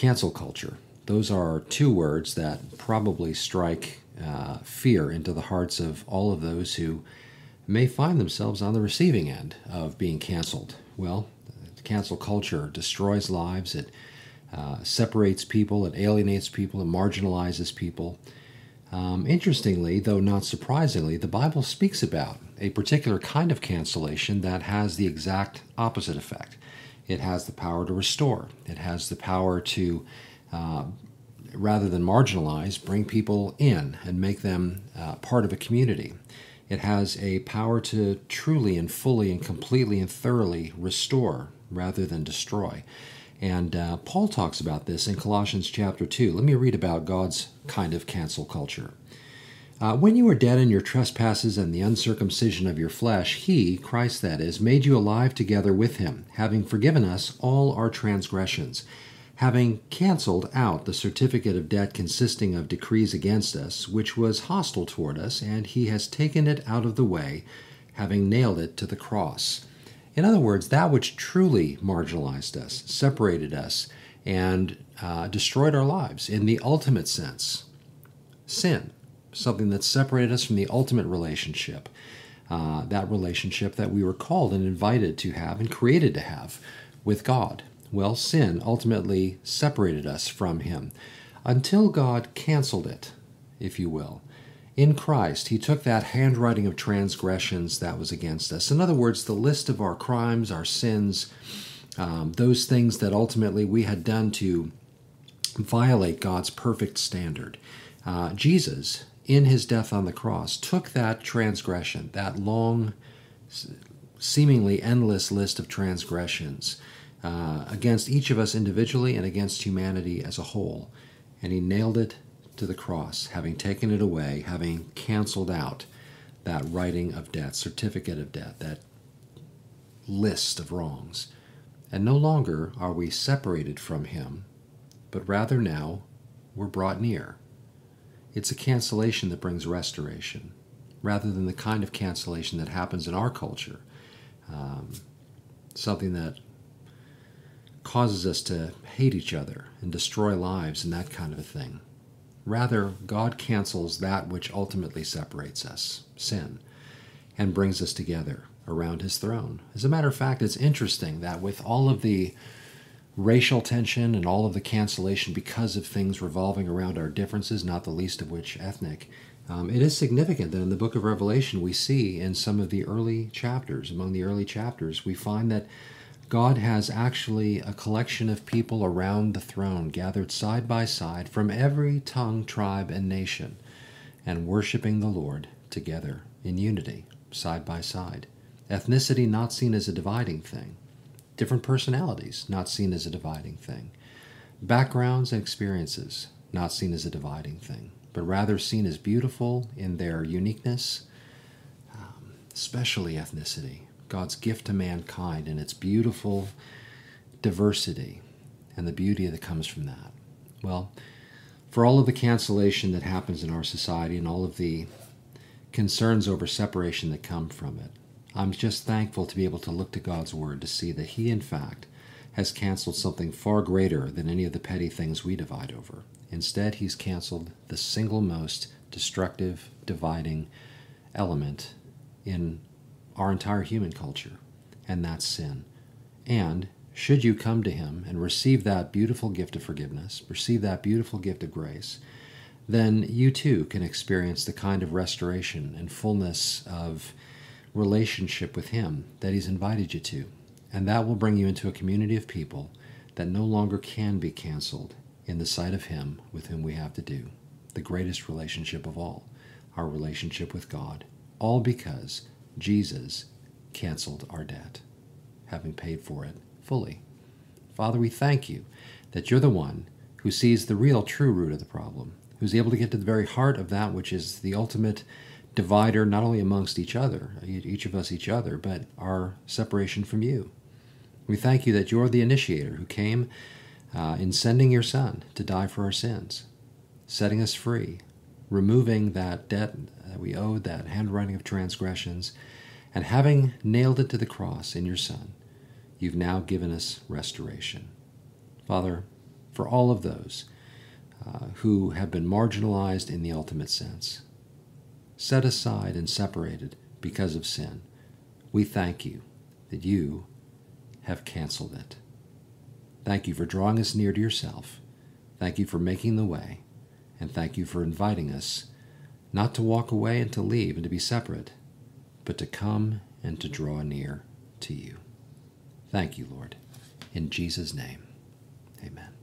cancel culture. Those are two words that probably strike uh, fear into the hearts of all of those who may find themselves on the receiving end of being canceled. Well, cancel culture destroys lives, it uh, separates people, it alienates people, it marginalizes people. Um, interestingly, though not surprisingly, the Bible speaks about a particular kind of cancellation that has the exact opposite effect. It has the power to restore, it has the power to, uh, rather than marginalize, bring people in and make them uh, part of a community. It has a power to truly and fully and completely and thoroughly restore rather than destroy. And uh, Paul talks about this in Colossians chapter 2. Let me read about God's kind of cancel culture. Uh, when you were dead in your trespasses and the uncircumcision of your flesh, he, Christ that is, made you alive together with him, having forgiven us all our transgressions, having canceled out the certificate of debt consisting of decrees against us, which was hostile toward us, and he has taken it out of the way, having nailed it to the cross. In other words, that which truly marginalized us, separated us, and uh, destroyed our lives in the ultimate sense sin, something that separated us from the ultimate relationship, uh, that relationship that we were called and invited to have and created to have with God. Well, sin ultimately separated us from Him until God canceled it, if you will. In Christ, He took that handwriting of transgressions that was against us. In other words, the list of our crimes, our sins, um, those things that ultimately we had done to violate God's perfect standard. Uh, Jesus, in his death on the cross, took that transgression, that long, seemingly endless list of transgressions uh, against each of us individually and against humanity as a whole, and he nailed it to the cross, having taken it away, having canceled out that writing of debt, certificate of debt, that list of wrongs. And no longer are we separated from Him, but rather now we're brought near. It's a cancellation that brings restoration, rather than the kind of cancellation that happens in our culture, um, something that causes us to hate each other and destroy lives and that kind of a thing. Rather, God cancels that which ultimately separates us, sin, and brings us together around his throne. As a matter of fact, it's interesting that with all of the racial tension and all of the cancellation because of things revolving around our differences, not the least of which ethnic, um, it is significant that in the book of Revelation we see in some of the early chapters, among the early chapters, we find that God has actually a collection of people around the throne, gathered side by side from every tongue, tribe, and nation, and worshiping the Lord together in unity, side by side. Ethnicity not seen as a dividing thing, different personalities not seen as a dividing thing, backgrounds and experiences not seen as a dividing thing, but rather seen as beautiful in their uniqueness, um, especially ethnicity God's gift to mankind and its beautiful diversity and the beauty that comes from that. Well, for all of the cancellation that happens in our society and all of the concerns over separation that come from it, I'm just thankful to be able to look to God's Word to see that He, in fact, has canceled something far greater than any of the petty things we divide over. Instead, He's canceled the single most destructive, dividing element in our entire human culture, and that's sin. And should you come to Him and receive that beautiful gift of forgiveness, receive that beautiful gift of grace, then you too can experience the kind of restoration and fullness of relationship with Him that He's invited you to. And that will bring you into a community of people that no longer can be canceled in the sight of Him with whom we have to do. The greatest relationship of all, our relationship with God. All because Jesus canceled our debt, having paid for it fully. Father, we thank you that you're the one who sees the real, true root of the problem, who's able to get to the very heart of that which is the ultimate divider, not only amongst each other, each of us each other, but our separation from you. We thank you that you're the initiator who came uh, in sending your Son to die for our sins, setting us free, removing that debt that we owed, that handwriting of transgressions, and having nailed it to the cross in your Son, you've now given us restoration. Father, for all of those uh, who have been marginalized in the ultimate sense, set aside and separated because of sin. We thank you that you have canceled it. Thank you for drawing us near to yourself. Thank you for making the way. And thank you for inviting us not to walk away and to leave and to be separate, but to come and to draw near to you. Thank you, Lord. In Jesus' name, amen.